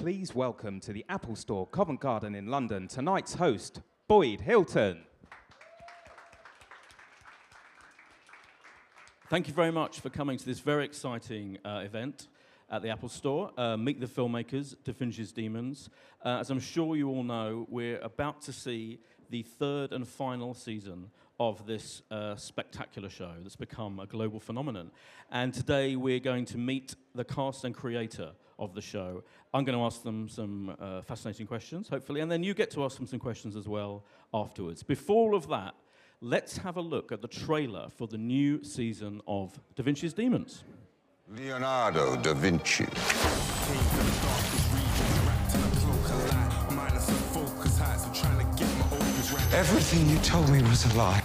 please welcome to the Apple Store, Covent Garden in London, tonight's host, Boyd Hilton. Thank you very much for coming to this very exciting uh, event at the Apple Store. Uh, Meet the Filmmakers, Da Vinci's Demons. Uh, as I'm sure you all know, we're about to see the third and final season of this uh, spectacular show that's become a global phenomenon. And today we're going to meet the cast and creator of the show. I'm going to ask them some uh, fascinating questions, hopefully, and then you get to ask them some questions as well afterwards. Before all of that, let's have a look at the trailer for the new season of Da Vinci's Demons. Leonardo da Vinci. Everything you told me was a lie.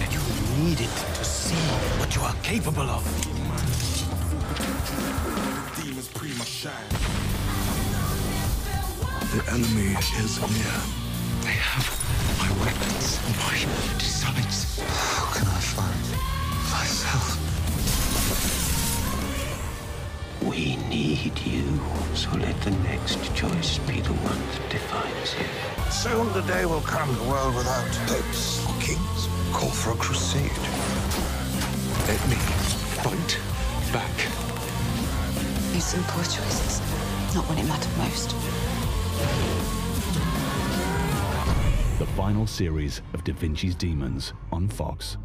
And you needed to see what you are capable of. The enemy is near. They have my weapons, my designs. How can I find myself? We need you, so let the next choice be the one that defines you. Soon the day will come, the world without popes or kings. Call for a crusade. Let me fight back. Made some poor choices. Not when it mattered most. The final series of Da Vinci's Demons on Fox.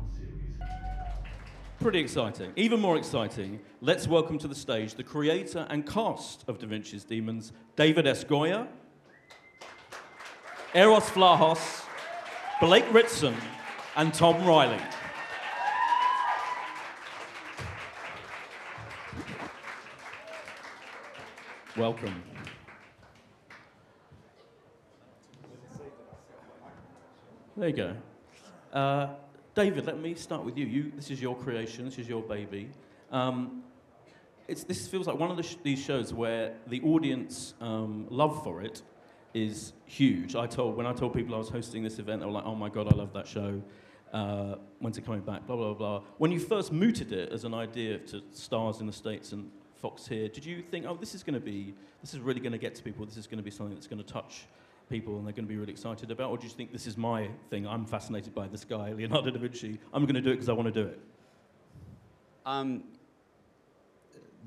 Pretty exciting. Even more exciting, let's welcome to the stage the creator and cast of Da Vinci's Demons, David S. Goyer, Eros Vlahos, Blake Ritson, and Tom Riley. Welcome. There you go. Uh, David, let me start with you. you. This is your creation. This is your baby. Um, it's, this feels like one of the sh- these shows where the audience um, love for it is huge. I told when I told people I was hosting this event, they were like, "Oh my god, I love that show. Uh, when's it coming back?" Blah blah blah. When you first mooted it as an idea to Starz in the states and Fox here, did you think, "Oh, this is going to be, this is really going to get to people. This is going to be something that's going to touch people and they're going to be really excited about? Or do you think this is my thing? I'm fascinated by this guy, Leonardo da Vinci. I'm going to do it because I want to do it. Um,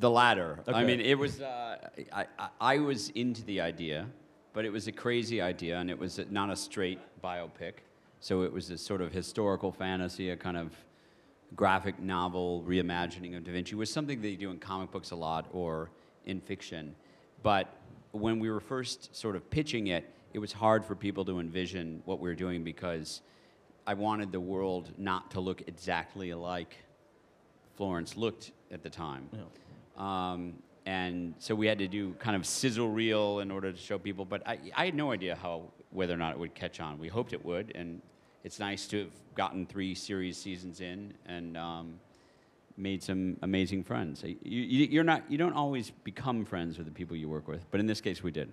the latter. I mean, it was. Uh, I, I, I was into the idea, but it was a crazy idea, and it was not a straight biopic. So it was a sort of historical fantasy, a kind of graphic novel reimagining of Da Vinci. Was something you do in comic books a lot or in fiction. But when we were first sort of pitching it, it was hard for people to envision what we were doing because I wanted the world not to look exactly like Florence looked at the time. Um, and so we had to do kind of sizzle reel in order to show people. But I, I had no idea how whether or not it would catch on. We hoped it would, and it's nice to have gotten three series seasons in and um, made some amazing friends. You, you, you're not, you don't always become friends with the people you work with, but in this case, we did.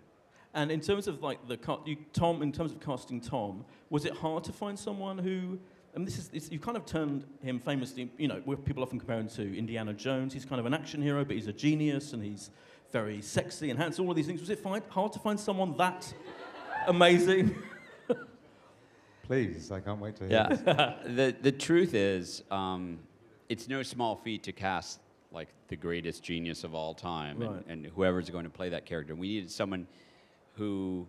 And in terms of like the you, Tom, in terms of casting Tom, was it hard to find someone who? And this is it's, you kind of turned him famously. You know, people often compare him to Indiana Jones. He's kind of an action hero, but he's a genius and he's very sexy and handsome. All of these things. Was it hard to find someone that amazing? Please, I can't wait to hear this. Yeah. the the truth is, um, it's no small feat to cast like the greatest genius of all time, Right. and, and whoever's going to play that character. We needed someone who,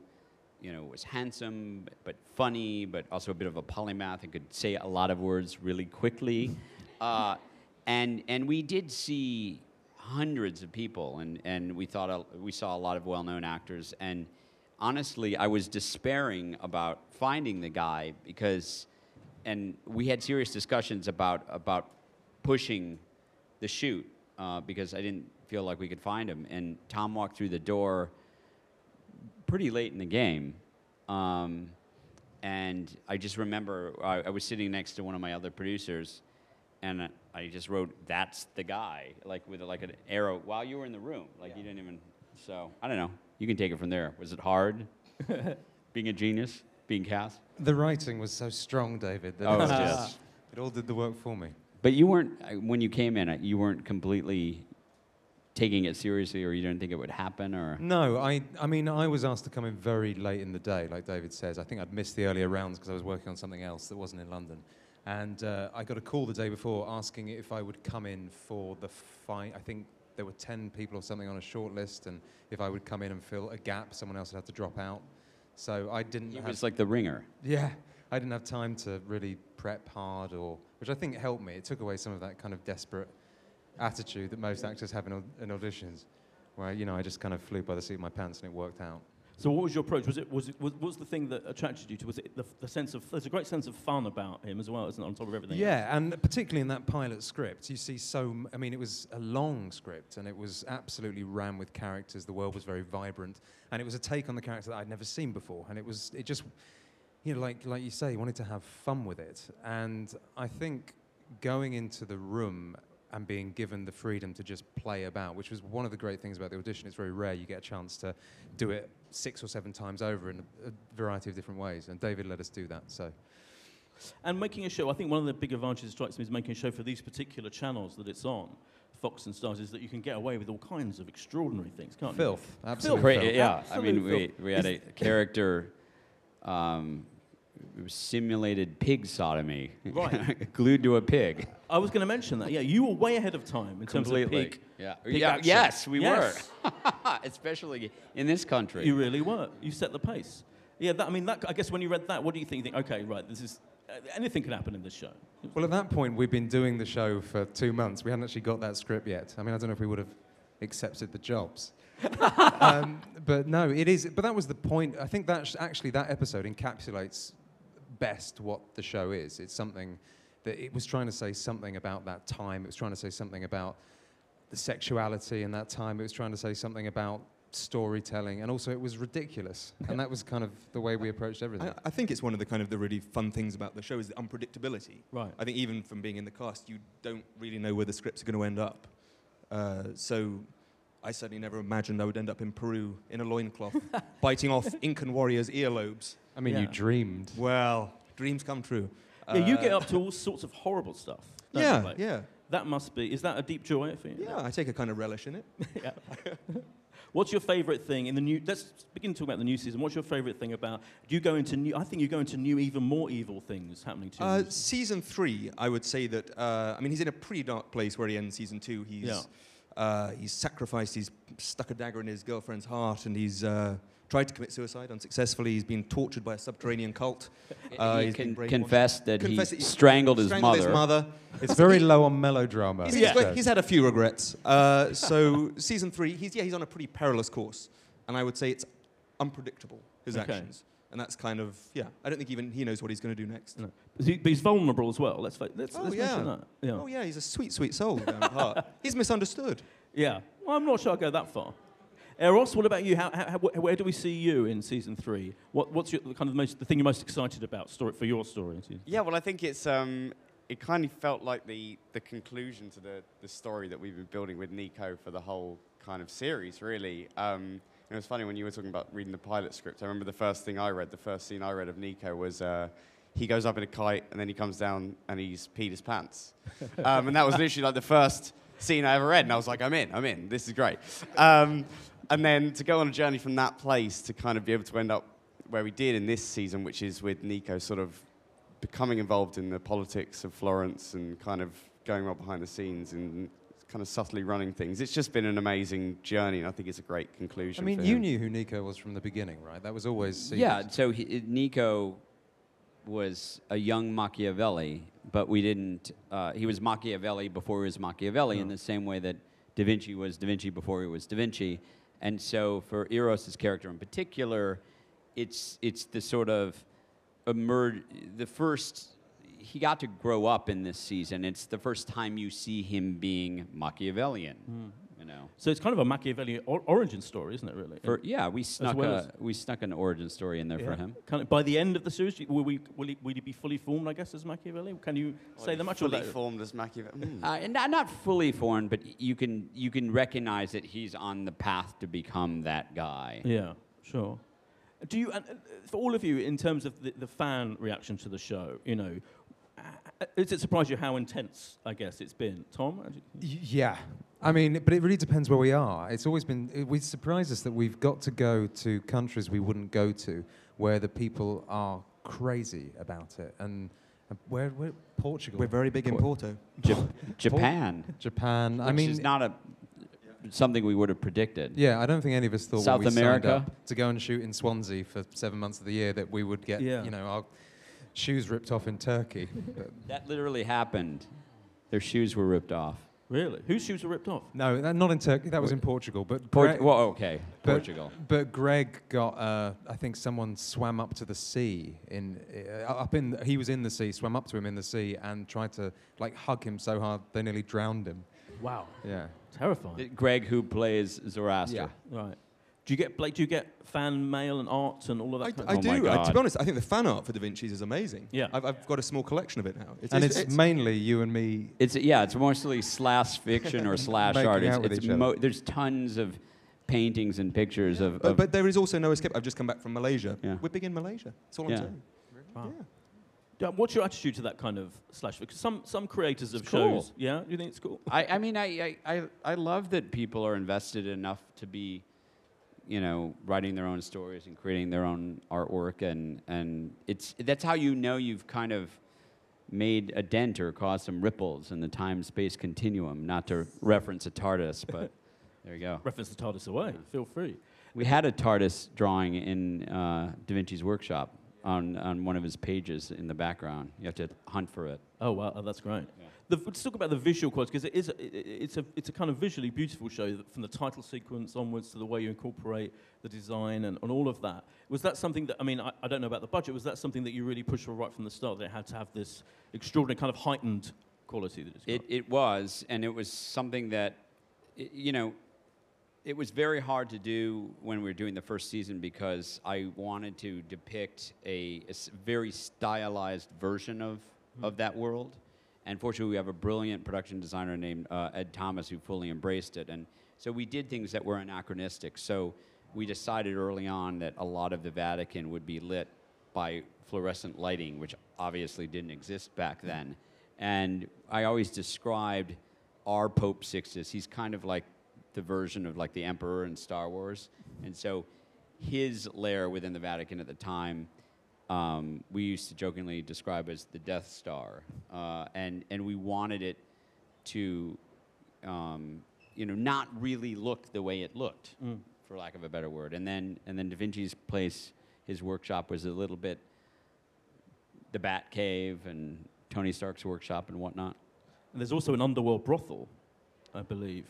you know, was handsome but funny, but also a bit of a polymath and could say a lot of words really quickly. uh, and and we did see hundreds of people, and and we thought a, we saw a lot of well-known actors and honestly, I was despairing about finding the guy because, and we had serious discussions about about pushing the shoot uh, because I didn't feel like we could find him. And Tom walked through the door pretty late in the game. Um, and I just remember I, I was sitting next to one of my other producers, and I just wrote, "That's the guy," like with like an arrow while you were in the room. Like you didn't even. So I don't know. You can take it from there. Was it hard being a genius, being cast? The writing was so strong, David, that Oh, it, was just, it all did the work for me. But you weren't uh, when you came in. uh, You weren't completely taking it seriously, or you didn't think it would happen, or No, I, I mean, I was asked to come in very late in the day, like David says. I think I'd missed the earlier rounds because I was working on something else that wasn't in London. And uh, I got a call the day before asking if I would come in for the fight. I think there were 10 people or something on a short list, and if I would come in and fill a gap, someone else would have to drop out. So I didn't it have was like the ringer. Yeah, I didn't have time to really prep hard, or which I think helped me. It took away some of that kind of desperate attitude that most actors have in, in auditions, where you know I just kind of flew by the seat of my pants and it worked out. So what was your approach? Was it was it was, was the thing that attracted you to? Was it the, the sense of there's a great sense of fun about him as well, isn't it? On top of everything. else? Yeah, and particularly in that pilot script, you see so. I mean, it was a long script, and it was absolutely ran with characters. The world was very vibrant, and it was a take on the character that I'd never seen before. And it was, it just, you know, like like you say, you wanted to have fun with it. And I think going into the room and being given the freedom to just play about, which was one of the great things about the audition. It's very rare you get a chance to do it six or seven times over in a, a variety of different ways, and David let us do that. So. And making a show, I think one of the big advantages that strikes me is making a show for these particular channels that it's on, Fox and Starz, is that you can get away with all kinds of extraordinary things, can't Filth, you? absolute Filth. Great, yeah. I mean, we, filth. we had a character um, it was simulated pig sodomy, Right. glued to a pig. I was going to mention that. Yeah, you were way ahead of time in terms of Completely. pig. Yeah. pig yeah. action. Yes, we Yes. were. Especially in this country. You really were. You set the pace. Yeah, that, I mean, that, I guess when you read that, what do you think? You think, okay, right, this is uh, anything can happen in this show. Well, at that point, we'd been doing the show for two months. We hadn't actually got that script yet. I mean, I don't know if we would have accepted the jobs. um, but no, it is. But that was the point. I think that sh- actually that episode encapsulates best what the show is. It's something that it was trying to say something about that time. It was trying to say something about the sexuality in that time. It was trying to say something about storytelling, and also it was ridiculous. and that was kind of the way we approached everything. I, I think it's one of the kind of the really fun things about the show is the unpredictability. Right. I think even from being in the cast, you don't really know where the scripts are going to end up. Uh, so I certainly never imagined I would end up in Peru in a loincloth, biting off Incan warriors' earlobes. I mean, you dreamed. Well, dreams come true. Yeah, you Uh, get up to all sorts of horrible stuff. don't you, Yeah, Blake? yeah. That must be. Is that a deep joy for you? Yeah, I take a kind of relish in it. yeah. What's your favourite thing in the new? Let's begin to talk about the new season. What's your favourite thing about? Do you go into new? I think you go into new, even more evil things happening to Uh, season three, I would say that. Uh, I mean, he's in a pretty dark place where he ends season two. He's Yeah. Uh, he's sacrificed. He's stuck a dagger in his girlfriend's heart, and he's uh, tried to commit suicide unsuccessfully. He's been tortured by a subterranean cult. Uh, he he's been con- confessed that Confessed he that strangled his mother. His mother. It's very low on melodrama. He's, he he's- he's had a few regrets. Uh, so season three, he's yeah, he's on a pretty perilous course, and I would say it's unpredictable his Okay. actions, and that's kind of yeah. I don't think even he knows what he's going to do next. No. But, he, but he's vulnerable as well. Let's fa- let's, Oh let's yeah. mention that. Yeah. Oh yeah, he's a sweet, sweet soul down at heart. He's misunderstood. Yeah. Well, I'm not sure I'll go that far. Eros, what about you? How, how, how, where do we see you in season three? What, what's your, kind of the, most, the thing you're most excited about story, for your story Yeah, well, I think it's um, it kind of felt like the the conclusion to the the story that we've been building with Nico for the whole kind of series, really. Um, it was funny when you were talking about reading the pilot script. I remember the first thing I read, the first scene I read of Nico was. Uh, he goes up in a kite and then he comes down and he's peed his pants. Um, and that was literally like the first scene I ever read. And I was like, I'm in, I'm in, this is great. Um, and then to go on a journey from that place to kind of be able to end up where we did in this season, which is with Nico sort of becoming involved in the politics of Florence and kind of going right behind the scenes and kind of subtly running things. It's just been an amazing journey, and I think it's a great conclusion. I mean, for you him. knew who Nico was from the beginning, right? That was always secret. Yeah, so he, Nico was a young Machiavelli, but we didn't. Uh, he was Machiavelli before he was Machiavelli, in the same way that Da Vinci was Da Vinci before he was Da Vinci. And so for Eros' character in particular, it's it's the sort of emerge the first. He got to grow up in this season. It's the first time you see him being Machiavellian. You know. So it's kind of a Machiavellian or- origin story, isn't it? Really? For, yeah, we As snuck well a as- we snuck an origin story in there for him. Kind of by the end of the series, will, we, will, he, will he be fully formed, I guess, as Machiavelli? Can you say that much? fully that- formed as Machiavelli. Mm. Uh, and not, not fully formed, but you can you can recognize that he's on the path to become that guy. Yeah, sure. Do you, uh, for all of you, in terms of the, the fan reaction to the show, you know, Is it surprised you how intense, I guess, it's been? Tom? how do you- Y- Yeah. I mean, but it really depends where we are. It's always been, it would surprise us that we've got to go to countries we wouldn't go to where the people are crazy about it. And uh, where, where Portugal. We're very big in Porto. Jap- Japan. Japan. I which mean, is not a something we would have predicted. yeah, I don't think any of us thought South when we signed America? up to go and shoot in Swansea for seven months of the year that we would get, Yeah. you know, our shoes ripped off in Turkey. That literally happened. Their shoes were ripped off. Really? Whose shoes were ripped off? no, that, not in Turkey. That was in Portugal. But Port- Greg- well, okay, but- Portugal. But Greg got, uh, I think someone swam up to the sea in, uh, up in. He was in the sea, swam up to him in the sea, and tried to like hug him so hard they nearly drowned him. Wow. Yeah. Terrifying. Greg, who plays Zoroaster. Yeah. Right. Do you get like, do you get fan mail and art and all of that? I, kind I of uh, Oh my do. I, to be honest, I think the fan art for Da Vinci's is amazing. Yeah. I've, I've got a small collection of it now. and it's, mainly you and me. It's yeah, it's mostly slash fiction or slash art. It's, it's mo- there's tons of paintings and pictures of. But, of but there is also no escape. I've just come back from Malaysia. Yeah. We're big in Malaysia. That's all Yeah. I'm saying. Wow. Yeah. Yeah, What's your attitude to that kind of slash? Because some some creators of It's cool. shows, yeah, do you think it's cool? I, I mean, I, I, I, I love that people are invested enough to be, you know, writing their own stories and creating their own artwork, and and it's that's how you know you've kind of made a dent or caused some ripples in the time-space continuum. Not to reference a TARDIS, but there you go. Reference the TARDIS away. Feel free. We had a TARDIS drawing in uh, Da Vinci's workshop on, on one of his pages in the background. You have to hunt for it. Oh wow, oh, that's great. The, let's talk about the visual quality because it is a, it- it's a it's a kind of visually beautiful show from the title sequence onwards to the way you incorporate the design and, and all of that. Was that something that I mean I, I don't know about the budget. Was that something that you really pushed for right from the start? That it had to have this extraordinary kind of heightened quality that it's got. It, it was, and it was something that, you know, it was very hard to do when we were doing the first season because I wanted to depict a very stylized version of, hmm. of that world. And fortunately, we have a brilliant production designer named uh, Ed Thomas who fully embraced it. And so we did things that were anachronistic. So we decided early on that a lot of the Vatican would be lit by fluorescent lighting, which obviously didn't exist back then. And I always described our Pope Sixtus. He's kind of like the version of like the Emperor in Star Wars. And so his lair within the Vatican at the time, um, we used to jokingly describe as the Death Star. Uh, and, and we wanted it to, um, you know, not really look the way it looked, Mm. for lack of a better word. And then, and then Da Vinci's place, his workshop was a little bit the Bat Cave and Tony Stark's workshop and whatnot. And there's also an underworld brothel, I believe.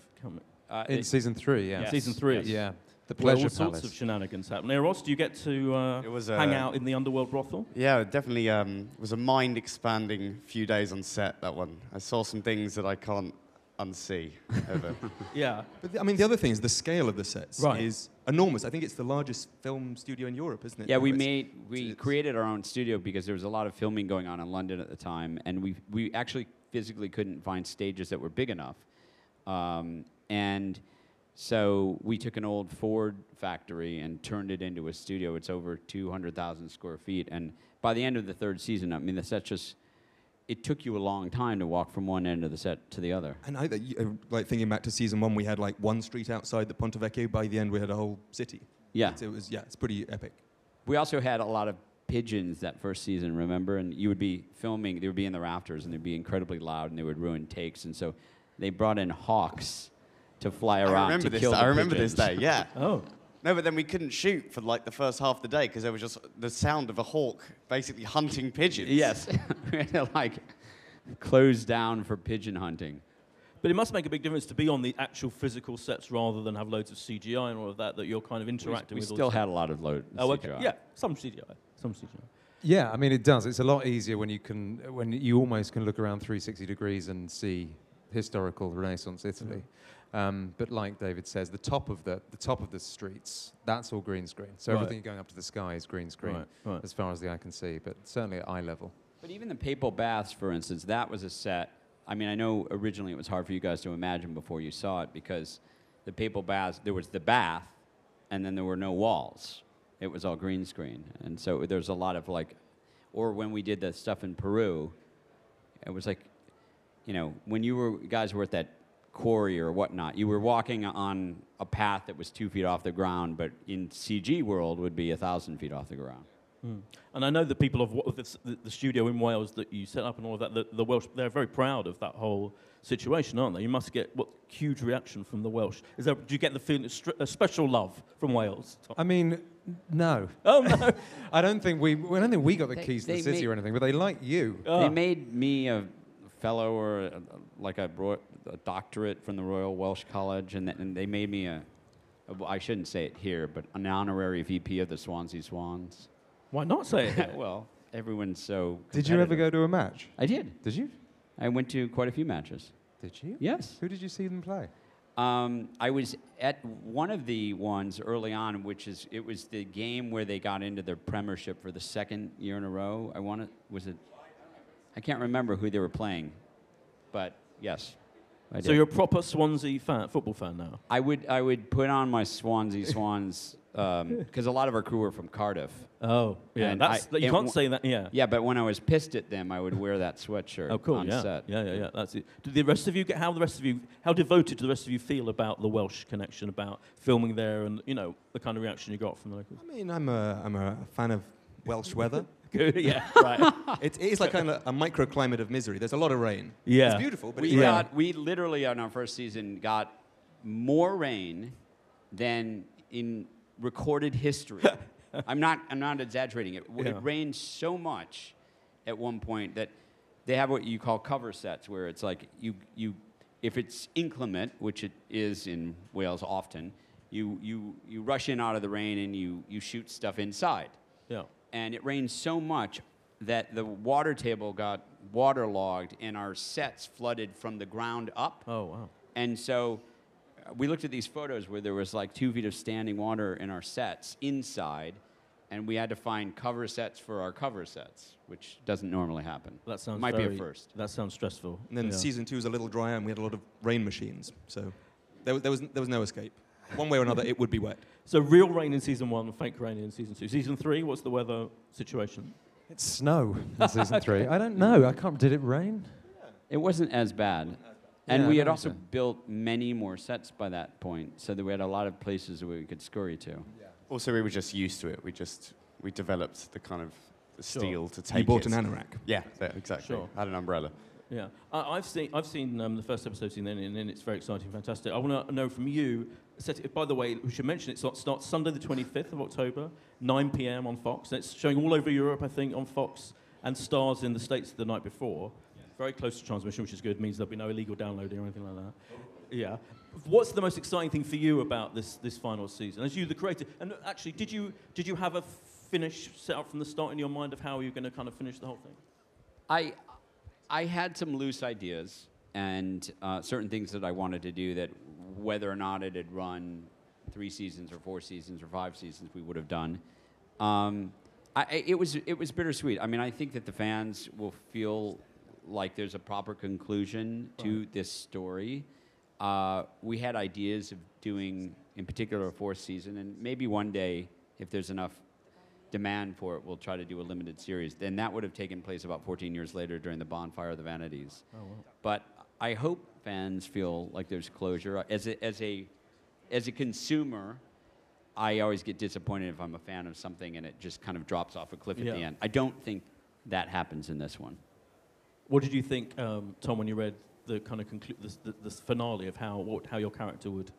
Uh, In it- season three, yeah. Yes, Season three. yes. Yeah. The Where Pleasure all sorts Palace. of shenanigans happen. Eros, do you get to uh, It was, hang uh, out in the underworld brothel? Yeah, it definitely um, was a mind expanding few days on set, that one. I saw some things that I can't unsee ever. Yeah. But the, I mean, the other thing is the scale of the sets Right. is enormous. I think it's the largest film studio in Europe, isn't it? Yeah, we made we created our own studio because there was a lot of filming going on in London at the time, and we we actually physically couldn't find stages that were big enough, um, and so we took an old Ford factory and turned it into a studio. It's over two hundred thousand square feet, and by the end of the third season, I mean the set just it took you a long time to walk from one end of the set to the other. And I, uh, like thinking back to season one, we had like one street outside the Ponte Vecchio. By the end, we had a whole city. Yeah. It's- it was yeah, it's pretty epic. We also had a lot of pigeons that first season, remember? And you would be filming, they would be in the rafters and they'd be incredibly loud and they would ruin takes. And so they brought in hawks to fly around I remember to this. kill Day. the I remember this day. Yeah. Oh. No, but then we couldn't shoot for like the first half of the day because there was just the sound of a hawk basically hunting pigeons. Yes. we had to like close down for pigeon hunting. But it must make a big difference to be on the actual physical sets rather than have loads of CGI and all of that, that you're kind of interacting we with. all still had a lot of load. Oh, okay. CGI. Yeah, some CGI. Some CGI. Yeah, I mean it does. It's a lot easier when you can when you almost can look around 360 degrees and see historical Renaissance Italy. Um, but like David says, the top of the the top of the streets that's all green screen. So Right. everything going up to the sky is green screen Right, right. as far as the eye can see. But certainly at eye level. But even the papal baths, for instance, that was a set. I mean, I know originally it was hard for you guys to imagine before you saw it because the papal baths, there was the bath, and then there were no walls. It was all green screen. And so there's a lot of like, or when we did the stuff in Peru, it was like, you know, when you were guys were at that quarry or whatnot, you were walking on a path that was two feet off the ground, but in CG world would be a thousand feet off the ground. Mm. And I know the people of Wa- the, the, the studio in Wales that you set up and all of that, the, the Welsh, they're very proud of that whole situation, aren't they? You must get what huge reaction from the Welsh. Is there, do you get the feeling str- a special love from Wales? Tom? I mean, no. Oh no! I don't think we. I don't think we got the They- keys to they the city made- or anything, but they like you. Ah. They made me a fellow or a, like a, ro- a doctorate from the Royal Welsh College, and, th- and they made me a, a- well, I shouldn't say it here, but an honorary VP of the Swansea Swans. Why not say it? well, everyone's so. Did you ever go to a match? I did. Did you? I went to quite a few matches. Did you? Yes. Who did you see them play? Um, I was at one of the ones early on, which is it was the game where they got into their Premiership for the second year in a row. I want to was it? I can't remember who they were playing, but yes. I so you're a proper Swansea fan, football fan now. I would I would put on my Swansea Swans um, because a lot of our crew were from Cardiff. Oh, yeah. And That's, I- you can't w- say that. Yeah. Yeah, but when I was pissed at them, I would wear that sweatshirt Oh, cool. on yeah. set. Yeah, yeah, yeah. That's it. Do the rest of you get how the rest of you how devoted do the rest of you feel about the Welsh connection, about filming there, and you know the kind of reaction you got from the locals? I mean, I'm a, I'm a fan of Welsh weather. Good. Yeah. Right. it, it is like kind of a microclimate of misery. There's a lot of rain. Yeah. It's beautiful, but we it's got we literally on our first season got more rain than in recorded history. I'm not I'm not exaggerating. It, w Yeah. it rained so much at one point that they have what you call cover sets, where it's like you you if it's inclement, which it is in Wales often, you you you rush in out of the rain and you you shoot stuff inside yeah. And it rained so much that the water table got waterlogged and our sets flooded from the ground up. Oh wow. And so uh, we looked at these photos where there was like two feet of standing water in our sets inside, and we had to find cover sets for our cover sets, which doesn't normally happen. That sounds might be a first. That sounds stressful. And then yeah. season two was a little drier, and we had a lot of rain machines. So there, was- there, was, there was no escape. One way or another, it would be wet. So real rain in season one, fake rain in season two. Season three, what's the weather situation? It's snow in season three. I don't know. I can't. Did it rain? It wasn't as bad. And Yeah, we had also so. built many more sets by that point, so that we had a lot of places where we could scurry to. Also, we were just used to it. We just we developed the kind of the Sure. steel to take. You bought it. an anorak. Yeah, yeah, exactly. Sure. Had an umbrella. Yeah, I, I've seen I've seen um, the first episode, seen it, and it's very exciting, fantastic. I want to know from you. Set, by the way, we should mention it starts, Sunday the 25th of October, 9 p.m. on Fox. And it's showing all over Europe, I think, on Fox, and Starz in the states the night before. Very close to transmission, which is good. Means there'll be no illegal downloading or anything like that. Yeah. What's the most exciting thing for you about this this final season? As you, the creator, and actually, did you did you have a finish set up from the start in your mind of how you're going to kind of finish the whole thing? I, I had some loose ideas and uh, certain things that I wanted to do that whether or not it had run three seasons or four seasons or five seasons, we would have done. Um, I, it, was, it was bittersweet. I mean, I think that the fans will feel like there's a proper conclusion to this story. Uh, we had ideas of doing, in particular, a fourth season, and maybe one day, if there's enough demand for it, we'll try to do a limited series. Then that would have taken place about 14 years later during the Bonfire of the Vanities. Oh, wow. But I hope fans feel like there's closure. As a, as a, as a consumer, I always get disappointed if I'm a fan of something and it just kind of drops off a cliff at the end. I don't think that happens in this one. What did you think, um, Tom, when you read the kind of conclu- the, the, the finale of how what, how your character would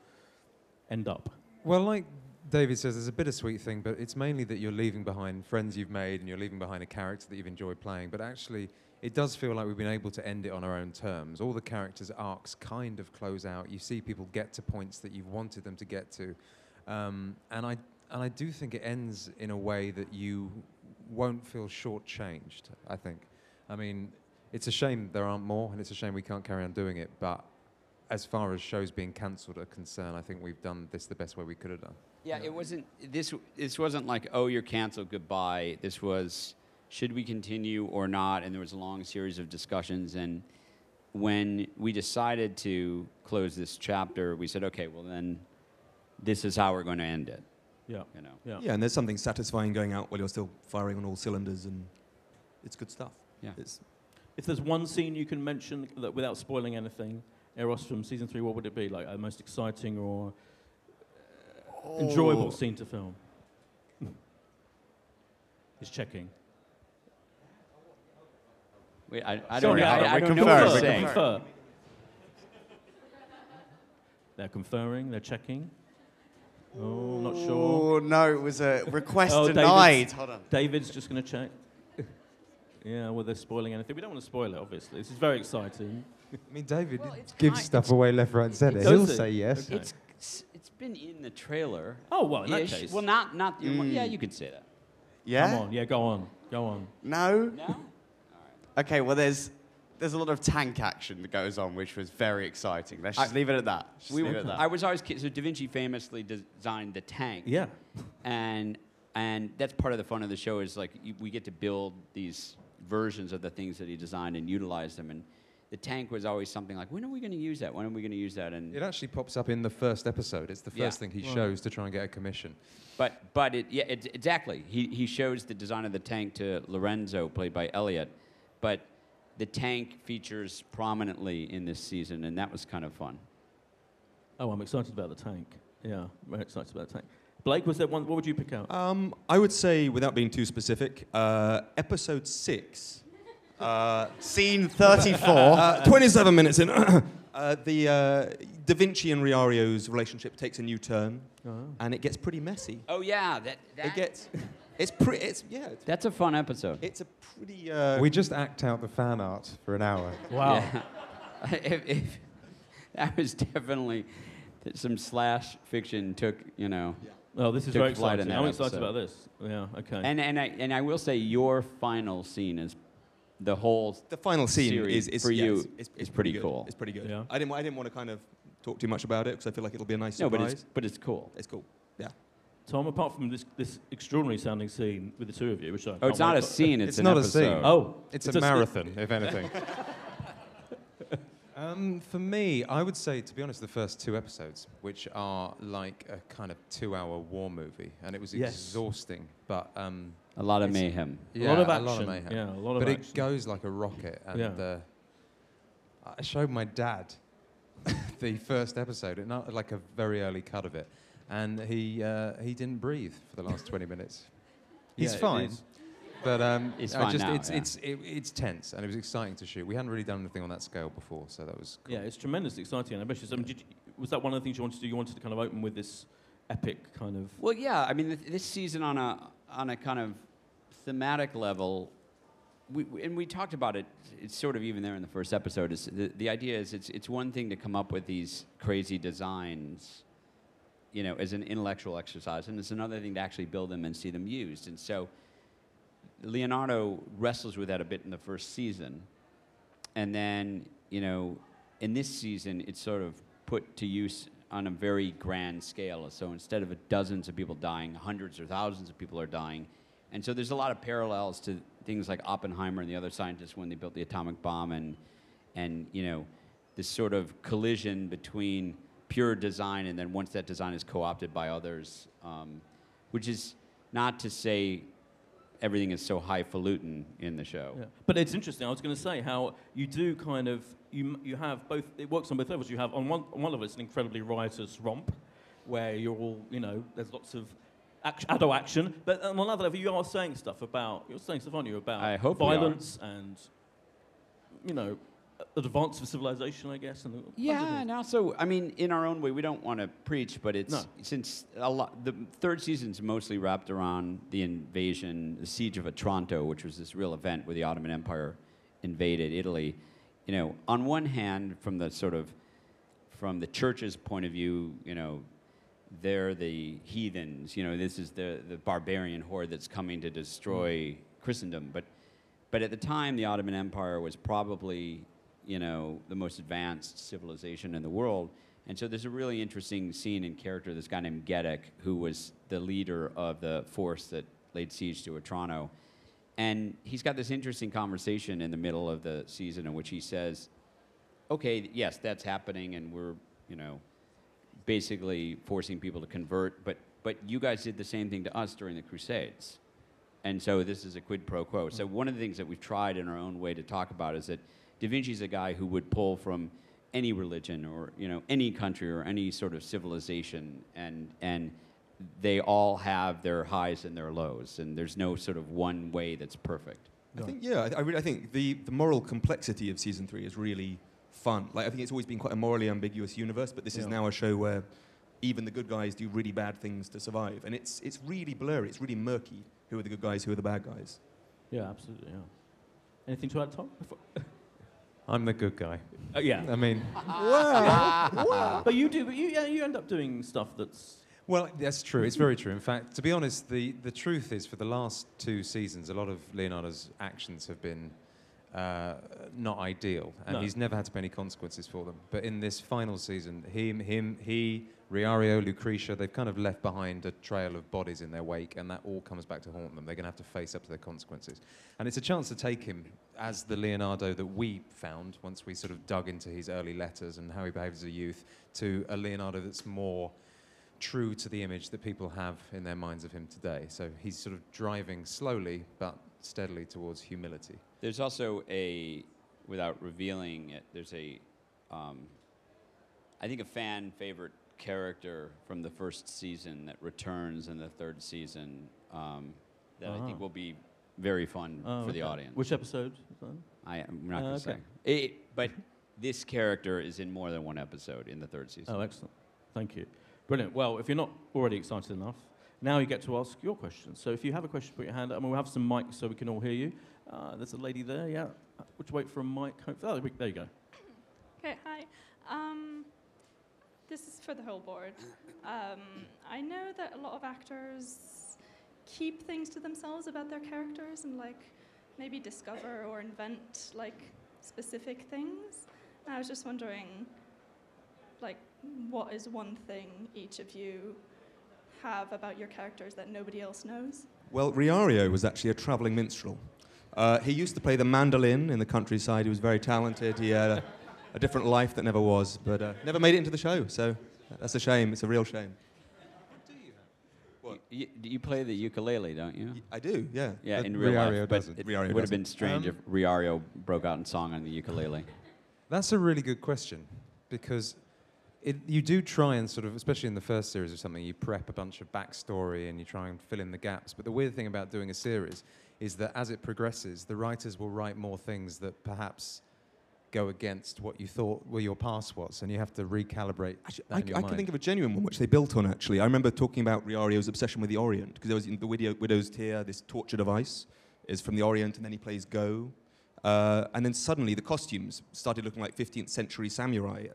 end up? Well, like David says, there's a bittersweet thing, but it's mainly that you're leaving behind friends you've made and you're leaving behind a character that you've enjoyed playing. But actually, it does feel like we've been able to end it on our own terms. All the characters' arcs kind of close out. You see people get to points that you've wanted them to get to, um, and I and I do think it ends in a way that you won't feel shortchanged. I think. I mean, it's a shame there aren't more, and it's a shame we can't carry on doing it. But as far as shows being cancelled are concerned, I think we've done this the best way we could have done. Yeah, it wasn't this. This wasn't like, oh, you're canceled, goodbye. This was, should we continue or not? And there was a long series of discussions. And when we decided to close this chapter, we said, okay, well then, this is how we're going to end it. Yeah. You know. Yeah. Yeah, and there's something satisfying going out while you're still firing on all cylinders, and it's good stuff. Yeah. It's, if there's one scene you can mention that without spoiling anything, Eros from season three, what would it be? Like a most exciting or Oh. enjoyable Oh. scene to film? He's checking. Wait, I, I don't Sorry, know. I- I, I don't know what to I say. confer. They're conferring. They're checking. Oh, not sure. Oh, no, it was a request Oh, denied. David's, Hold on. David's just going to check. yeah, well, they're spoiling anything. We don't want to spoil it, obviously. This is very exciting. I mean, David it's gives stuff away left, right, and centre. He'll say yes. Okay. It's, it's it's been in the trailer. Oh, well, in that Ish. case. Well, not not. Yeah, Mm. you could say that. Yeah? Come on, yeah, go on, go on. No? No. Okay, well, there's there's a lot of tank action that goes on, which was very exciting. Let's just I- leave it at that. Just We leave were, it at that. I was always ki- so Da Vinci famously designed the tank. Yeah. And and that's part of the fun of the show is like you, we get to build these versions of the things that he designed and utilize them. And the tank was always something like, when are we going to use that? When are we going to use that? And It actually pops up in the first episode. It's the Yeah. first thing he Right. shows to try and get a commission. But but it yeah it, exactly. He he shows the design of the tank to Lorenzo, played by Elliot, but the tank features prominently in this season, and that was kind of fun. Oh, I'm excited about the tank. Yeah, very excited about the tank. Blake, was there one? What would you pick out? Um, I would say, without being too specific, uh, episode six. Uh, Scene 34. uh, 27 minutes in. uh, the uh, Da Vinci and Riario's relationship takes a new turn, Oh. and it gets pretty messy. Oh yeah, that, that It gets. It's pretty. It's yeah. It's, that's a fun episode. it's a pretty. Uh, we just act out the fan art for an hour. Wow. Yeah. if, if, that was definitely some slash fiction took you know. Oh, this is very exciting. that I'm excited about this. Yeah, okay. And and I and I will say your final scene is the whole the final scene is, is for yeah, you it's, it's, is it's pretty good. cool. It's pretty good. Yeah. I didn't. I didn't want to kind of talk too much about it because I feel like it'll be a nice no, surprise. but it's but it's cool. it's cool. Yeah. Tom, apart from this, this extraordinary sounding scene with the two of you, which I Oh, it's not a scene. It's, It's an not a scene. Oh, It's, it's a a marathon, if anything. um, for me, I would say, to be honest, the first two episodes, which are like a kind of two-hour war movie, and it was Yes. exhausting. But um, A lot of It's- mayhem. A lot of a action. lot of mayhem. Yeah, a lot of but action. it goes like a rocket. And Yeah. uh, I showed my dad the first episode, and not like a very early cut of it, and he uh, he didn't breathe for the last 20 minutes. He's Yeah, fine. is. But um, He's I fine just, now, it's, yeah. it's, it, it's tense, and it was exciting to shoot. We hadn't really done anything on that scale before, so that was cool. Yeah, it's tremendously exciting and ambitious. Um, did you, was that one of the things you wanted to do? You wanted to kind of open with this epic kind of. Well, yeah. I mean, th- this season on a on a kind of thematic level, we, and we talked about it. It's sort of even there in the first episode. Is the, the idea is it's it's one thing to come up with these crazy designs, you know, as an intellectual exercise, and it's another thing to actually build them and see them used. And so, Leonardo wrestles with that a bit in the first season, and then you know, in this season, it's sort of put to use on a very grand scale. So instead of dozens of people dying, hundreds or thousands of people are dying. And so there's a lot of parallels to things like Oppenheimer and the other scientists when they built the atomic bomb and, and you know, this sort of collision between pure design and then once that design is co-opted by others, um, which is not to say everything is so highfalutin in the show. Yeah. But it's interesting. I was going to say how you do kind of you you have both. It works on both levels. You have on one on one level it's an incredibly riotous romp, where you're all you know. There's lots of act- adult action, but um, on another level you are saying stuff about you're saying stuff, aren't you, about violence and you know advance of civilization, I guess. And all kinds of Yeah, and also, I mean, in our own way, we don't want to preach, but it's No. since a lot. The third season's mostly wrapped around the invasion, the siege of Otranto, which was this real event where the Ottoman Empire invaded Italy. You know, on one hand, from the sort of from the church's point of view, you know, they're the heathens. You know, this is the the barbarian horde that's coming to destroy mm-hmm. Christendom. But but at the time, the Ottoman Empire was probably, you know, the most advanced civilization in the world. And so there's a really interesting scene and character, this guy named Gedik, who was the leader of the force that laid siege to Otranto. And he's got this interesting conversation in the middle of the season in which he says, okay, yes, that's happening, and we're, you know, basically forcing people to convert, but, but you guys did the same thing to us during the Crusades. And so this is a quid pro quo. So one of the things that we've tried in our own way to talk about is that Da Vinci's a guy who would pull from any religion or you know any country or any sort of civilization, and and they all have their highs and their lows, and there's no sort of one way that's perfect. I think yeah, I, I really I think the the moral complexity of season three is really fun. Like I think it's always been quite a morally ambiguous universe, but this is now a show where even the good guys do really bad things to survive, and it's it's really blurry. It's really murky. Who are the good guys? Who are the bad guys? Yeah, absolutely. Yeah. Anything to add, Tom? Before- I'm the good guy. Uh, yeah. I mean, Wow. But you do. But you, yeah, you end up doing stuff that's. Well, that's true. It's very true. In fact, to be honest, the, the truth is, for the last two seasons, a lot of Leonardo's actions have been uh, not ideal, and No. he's never had to pay any consequences for them. But in this final season, him, him, he, Riario, Lucrezia, they've kind of left behind a trail of bodies in their wake, and that all comes back to haunt them. They're going to have to face up to their consequences, and it's a chance to take him as the Leonardo that we found once we sort of dug into his early letters and how he behaved as a youth, to a Leonardo that's more true to the image that people have in their minds of him today. So he's sort of driving slowly but steadily towards humility. There's also a, without revealing it, there's a, um, I think a fan favorite character from the first season that returns in the third season um, that I think Ah. will be very fun Oh, for the audience. Which episode? is? I, am not Uh, going to okay. say. It, but this character is in more than one episode in the third season. Oh, excellent. Thank you. Brilliant. Well, if you're not already excited enough, now you get to ask your questions. So if you have a question, put your hand up, and we'll have some mics so we can all hear you. Uh, there's a lady there, yeah. Uh, Would you wait for a mic? Oh, there you go. Okay, hi. Um, this is for the whole board. Um, I know that a lot of actors keep things to themselves about their characters and like maybe discover or invent like specific things. And I was just wondering, like, what is one thing each of you have about your characters that nobody else knows? Well, Riario was actually a traveling minstrel. Uh, he used to play the mandolin in the countryside. He was very talented. He had a, a different life that never was, but uh, never made it into the show. So that's a shame. It's a real shame. What? Do you, have? What? you play the ukulele, don't you? I do, yeah. Yeah, But in real Riario life. But doesn't. it Riario would have been strange Um, if Riario broke out in song on the ukulele. That's a really good question because it, you do try and sort of, especially in the first series or something, you prep a bunch of backstory and you try and fill in the gaps. But the weird thing about doing a series is that as it progresses, the writers will write more things that perhaps go against what you thought were your past was, and you have to recalibrate that I, I can think of a genuine one which they built on actually. I remember talking about Riario's obsession with the Orient because there was in the Widow, Widow's Tear, this torture device is from the Orient, and then he plays Go. Uh, and then suddenly the costumes started looking like 15th century samurai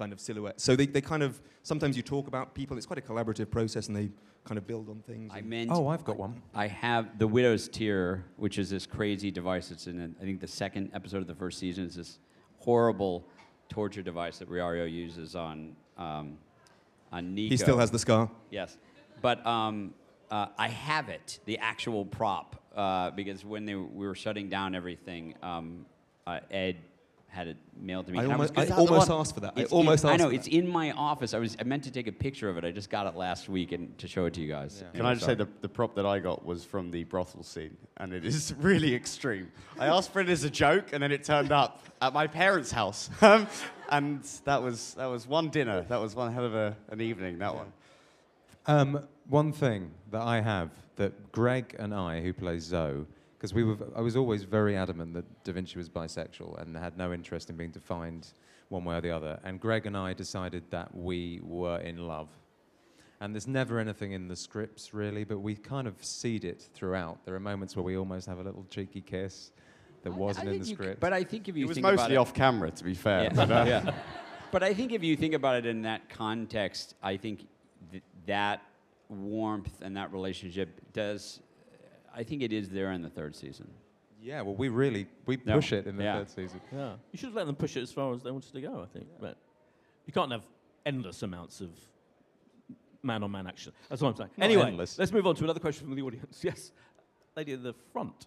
kind of silhouette. So they, they kind of, sometimes you talk about people, it's quite a collaborative process and they kind of build on things. I and- meant. Oh, I've got one. I have the Widow's Tear, which is this crazy device that's in, I think, the second episode of the first season. It's this horrible torture device that Riario uses on um, on Nico. He still has the scar. Yes, but um, uh, I have it, the actual prop, uh, because when they, we were shutting down everything, um, uh, Ed had it mailed to me. I And almost- was- I is that the almost asked for that. I It's almost in, I know for it's in my office. I was I meant to take a picture of it. I just got it last week and to show it to you guys. Can I just say the, the prop that I got was from the brothel scene, and it is really extreme. I asked for it as a joke, and then it turned up at my parents' house, um, and that was that was one dinner. That was one hell of a, an evening. That one. Um, one thing that I have that Greg and I, who plays Zo, because we were, I was always very adamant that Da Vinci was bisexual and had no interest in being defined one way or the other. And Greg and I decided that we were in love. And there's never anything in the scripts really, but we kind of seed it throughout. There are moments where we almost have a little cheeky kiss that wasn't in the think you c- script. but I think if you It was think about mostly it- off camera, to be fair. Yeah. But, uh, yeah. But I think if you think about it in that context, I think th- that warmth and that relationship does. I think it is there in the third season. yeah, well, we really we No. push it in the Yeah. third season. Yeah. You should have let them push it as far as they wanted to go, I think. But you can't have endless amounts of man on man action. That's what I'm saying. Not anyway, endless. let's move on to another question from the audience. Yes. Lady at the front.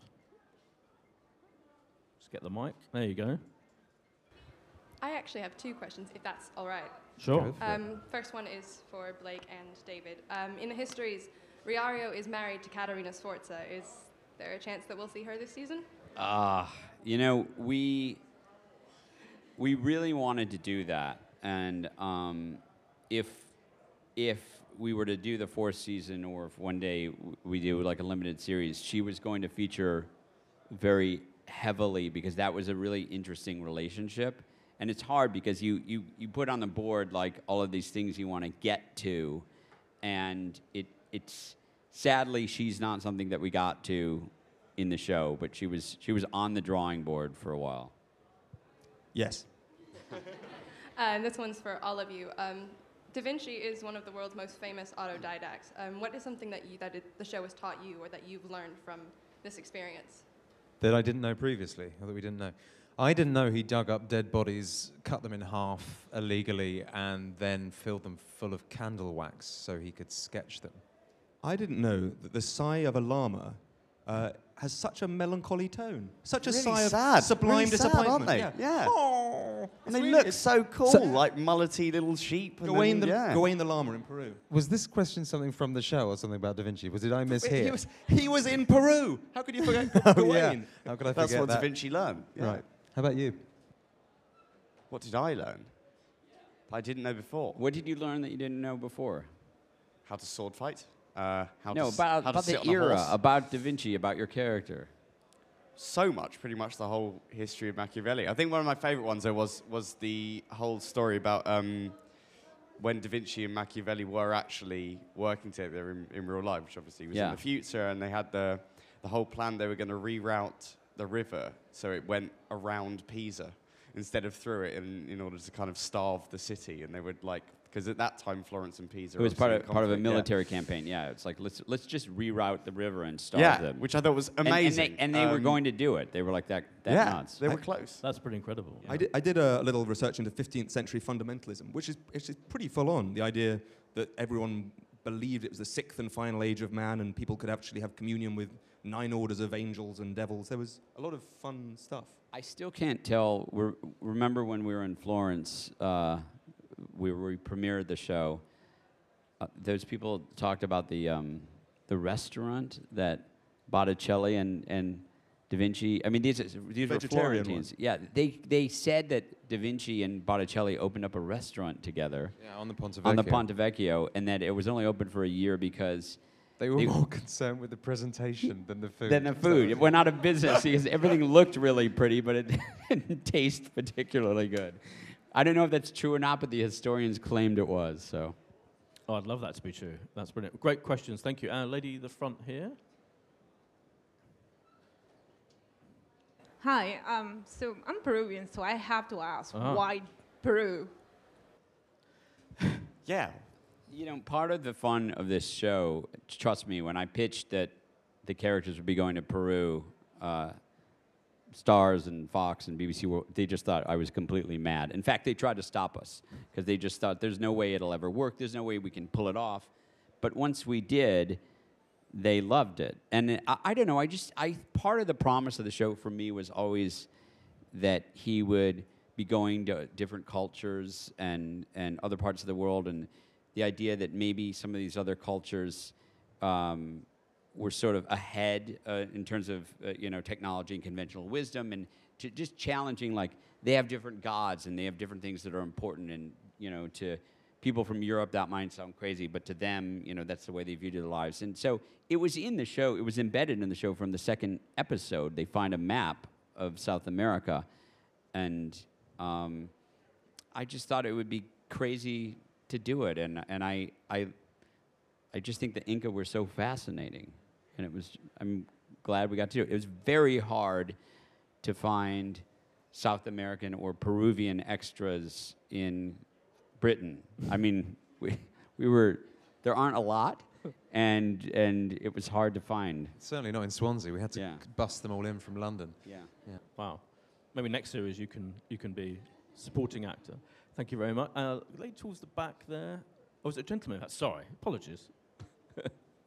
Just get the mic. There you go. I actually have two questions, if that's all right. Sure. Go for it. Um, first one is for Blake and David. Um, in the histories, Riario is married to Caterina Sforza. Is there a chance that we'll see her this season? Ah, you know, we we really wanted to do that, and um, if if we were to do the fourth season, or if one day we do like a limited series, she was going to feature very heavily because that was a really interesting relationship. And it's hard because you, you, you put on the board like all of these things you want to get to, and it, it's sadly she's not something that we got to in the show, but she was she was on the drawing board for a while. Yes. Uh, and this one's for all of you. Um, Da Vinci is one of the world's most famous autodidacts. Um, what is something that, you, that it, the show has taught you or that you've learned from this experience? that I didn't know previously, or that we didn't know. I didn't know he dug up dead bodies, cut them in half illegally, and then filled them full of candle wax so he could sketch them. I didn't know that the sigh of a llama uh, has such a melancholy tone, such a Really sigh sad, of sublime really sad, disappointment. aren't they? Yeah. Oh, And they look so cool, like mullety little sheep. and Gawain the, then, yeah. Gawain the llama in Peru. Was this question something from the show or something about Da Vinci? Was it I mishear? He was, he was in Peru. How could you forget Oh, Gawain? yeah. How could I forget That's forget what Da? Vinci learned. yeah. Right. How about you? What did I learn? I didn't know before. What did you learn that you didn't know before? How to sword fight. Uh, how no, to, about, how about the era, about Da Vinci, about your character. so much, pretty much the whole history of Machiavelli. I think one of my favorite ones though was was the whole story about um, when Da Vinci and Machiavelli were actually working together in, in real life, which obviously was Yeah. in the future, and they had the the whole plan. They were going to reroute the river so it went around Pisa instead of through it, in, in order to kind of starve the city. And they would like because at that time Florence and Pisa It was part in of part of a conflict, yeah. military campaign. Yeah, it's like let's let's just reroute the river and starve Yeah, them. which I thought was And- and they- amazing. And they, were Um, going to do it. They were like that. that yeah, nuts. they were I- close. That's pretty incredible. I did, I did a little research into 15th century fundamentalism, which is, which is pretty full on. The idea that everyone believed it was the sixth and final age of man and people could actually have communion with nine orders of angels and devils. There was a lot of fun stuff. I still can't tell. We're, remember when we were in Florence, uh, we, we premiered the show. Uh, those people talked about the um, the restaurant that Botticelli and, and Da Vinci. I mean, these these were Florentines. Yeah, they they said that Da Vinci and Botticelli opened up a restaurant together. Yeah, on the Ponte Vecchio. On the. Ponte Vecchio, and that it was only open for a year because They were more concerned with the presentation than the food. than the food. It went out of business because everything looked really pretty, but it didn't taste particularly good. I don't know if that's true or not, but the historians claimed it was. So, Oh, I'd love that to be true. That's brilliant. Great questions. Thank you. Uh, lady, the front here. Hi, um, so I'm Peruvian, so I have to ask, Uh-huh. why Peru? Yeah. you know, part of the fun of this show, trust me, when I pitched that the characters would be going to Peru, uh, Starz and Fox and BBC, World, they just thought I was completely mad. In fact, they tried to stop us because they just thought there's no way it'll ever work. There's no way we can pull it off. But once we did, they loved it. And I, I don't know. I just I part of the promise of the show for me was always that he would be going to different cultures and and other parts of the world, and the idea that maybe some of these other cultures. Um, were sort of ahead uh, in terms of uh, you know technology and conventional wisdom, and just challenging like they have different gods and they have different things that are important, and you know to people from Europe that might sound crazy, but to them, you know that's the way they viewed their lives. And so it was in the show, it was embedded in the show from the second episode. They find a map of South America, and um, I just thought it would be crazy to do it, and and I I I just think the Inca were so fascinating, and it was. I'm glad we got to do it. It was very hard to find South American or Peruvian extras in Britain. I mean, we we were there aren't a lot, and and it was hard to find. Certainly not in Swansea. We had to Yeah. bust them all in from London. Yeah. Yeah. Wow. Maybe next series you can you can be supporting actor. Thank you very much. Uh, lady towards the back there. Oh, was it a gentleman? Uh, Sorry, apologies.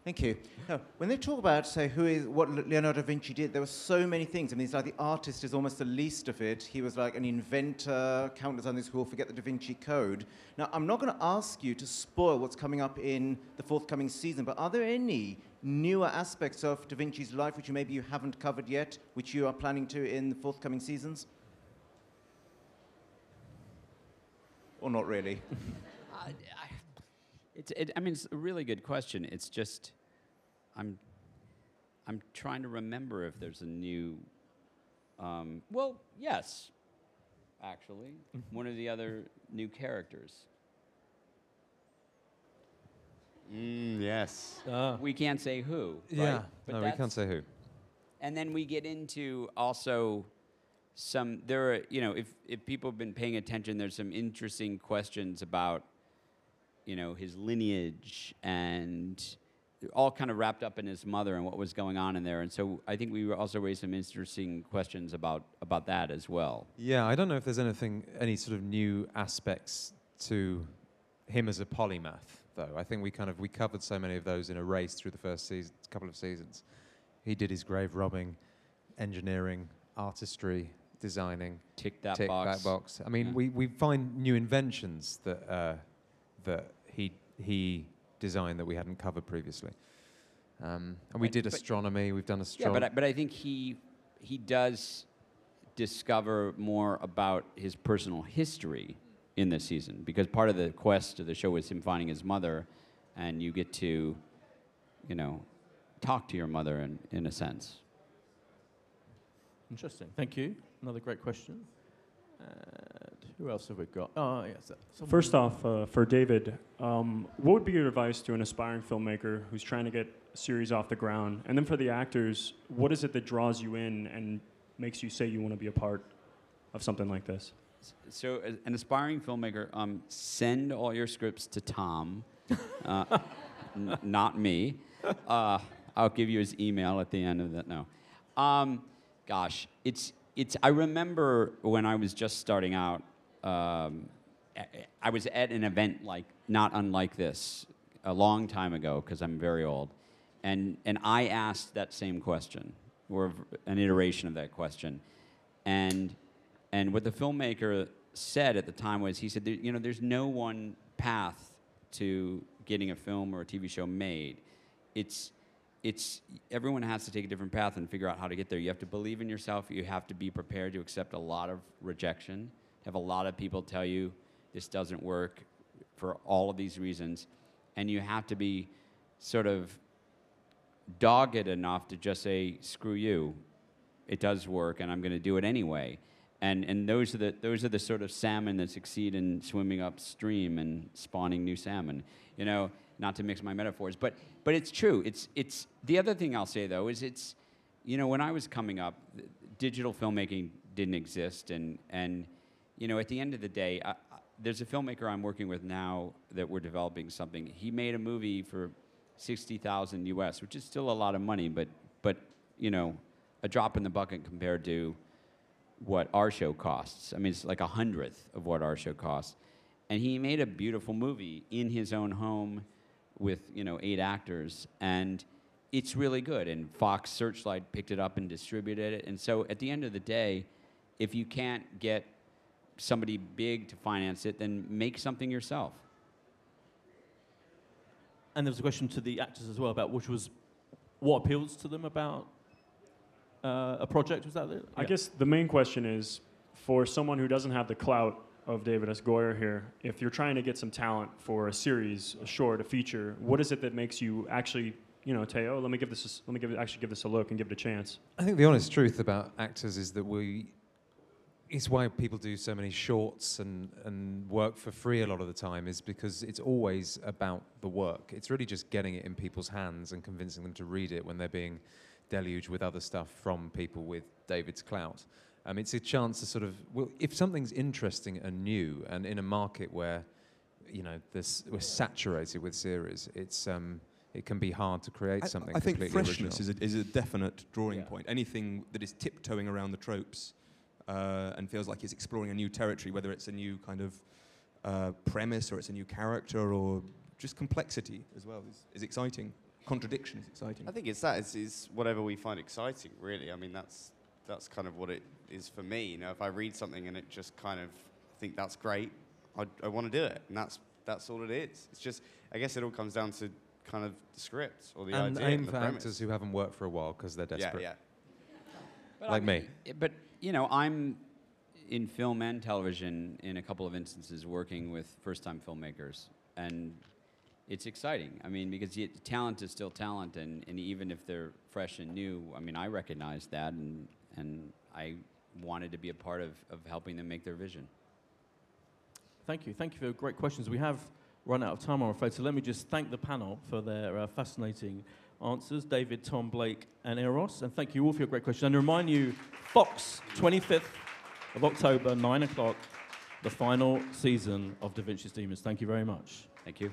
Thank you. Now, when they talk about, say, who is what Leonardo da Vinci did, there were so many things. I mean, it's like the artist is almost the least of it. He was like an inventor, countless others who will forget the Da Vinci Code. Now, I'm not going to ask you to spoil what's coming up in the forthcoming season, but are there any newer aspects of Da Vinci's life which maybe you haven't covered yet, which you are planning to in the forthcoming seasons? Or not really? It's, it, I mean, it's a really good question. It's just, I'm, I'm trying to remember if there's a new. Um, well, yes, actually, one of the other new characters. Mm, yes. We can't say who. Yeah. right? But no, we can't say who. And then we get into also some there are you know if if people have been paying attention, there's some interesting questions about you know his lineage and all kind of wrapped up in his mother and what was going on in there. And so I think we also raised some interesting questions about about that as well. Yeah, I don't know if there's anything, any sort of new aspects to him as a polymath, though. I think we kind of we covered so many of those in a race through the first season, couple of seasons. He did his grave robbing, engineering, artistry, designing. Tick that tick box. that box. I mean, Yeah. we, we find new inventions that uh, that he he designed that we hadn't covered previously. Um, and we Right, did but- astronomy. We've done astronomy. Yeah, astronomy. but I, but I think he he does discover more about his personal history in this season because part of the quest of the show is him finding his mother, and you get to, you know, talk to your mother in, in a sense. Interesting. Thank you. Another great question. And who else have we got? Oh, yes. uh, someone- First off, uh, for David, um, what would be your advice to an aspiring filmmaker who's trying to get a series off the ground? And then for the actors, what is it that draws you in and makes you say you want to be a part of something like this? So, as an aspiring filmmaker, um, send all your scripts to Tom, uh, n- not me. Uh, I'll give you his email at the end of that. No, um, gosh, it's it's. I remember when I was just starting out. Um, I- was at an event like not unlike this a long time ago because I'm very old, and and I asked that same question or an iteration of that question, and and what the filmmaker said at the time was he said, "There- you know, there's no one path to getting a film or a TV show made. It's it's everyone has to take a different path and figure out how to get there. You have to believe in yourself. You have to be prepared to accept a lot of rejection. Have a lot of people tell you this doesn't work for all of these reasons, and you have to be sort of dogged enough to just say, "Screw you, it does work, and I'm going to do it anyway." And and those are the those are the sort of salmon that succeed in swimming upstream and spawning new salmon. You know, not to mix my metaphors, but but it's true. It's it's the other thing I'll say though is it's you know when I was coming up, digital filmmaking didn't exist, and and you know at the end of the day. I, I- there's a filmmaker I'm working with now that we're developing something. He made a movie for 60,000 US, which is still a lot of money, but but you know, a drop in the bucket compared to what our show costs. I mean, it's like a hundredth of what our show costs. And he made a beautiful movie in his own home with, you know, eight actors. And it's really good. And Fox Searchlight picked it up and distributed it. And so at the end of the day, if you can't get somebody big to finance it, then make something yourself. And there was a question to the actors as well about which was what appeals to them about uh, a project. Was that it? I Yeah. guess the main question is for someone who doesn't have the clout of David S. Goyer here, if you're trying to get some talent for a series, a short, a feature, what is it that makes you actually, you know, say, oh, let me give this, a let me give it, actually give this a look and give it a chance? I think the honest truth about actors is that we. It's why people do so many shorts and, and work for free a lot of the time, is because it's always about the work. It's really just getting it in people's hands and convincing them to read it when they're being deluged with other stuff from people with David's clout. Um, it's a chance to sort of, well, if something's interesting and new, and in a market where, you know, this, we're saturated with series, it's, um, it can be hard to create I- something I think freshness original. is a, is a definite drawing Yeah. point. Anything that is tiptoeing around the tropes uh, and feels like it's exploring a new territory, whether it's a new kind of uh, premise or it's a new character or just complexity as well, is, is exciting. contradiction is exciting. I think it's that. It's, it's whatever we find exciting, really. I mean, that's that's kind of what it is for me. You know, if I read something and it just kind of think that's great, I, I want to do it, and that's that's all it is. It's just, I guess, it all comes down to kind of the script or the and idea aim and the for premise. actors who haven't worked for a while because they're desperate. yeah. But like I me. mean, i- But you know, I'm in film and television in a couple of instances working with first-time filmmakers, and it's exciting. I mean, because y talent is still talent, and, and even if they're fresh and new, I mean, I recognize that, and and I wanted to be a part of, of helping them make their vision. Thank you. Thank you for great questions. We have run out of time, I'm afraid. So let me just thank the panel for their uh, fascinating answers David, Tom, Blake, and Eros. And thank you all for your great questions. And to remind you, Fox, 25th of October, 9 o'clock, the final season of Da Vinci's Demons. Thank you very much. Thank you.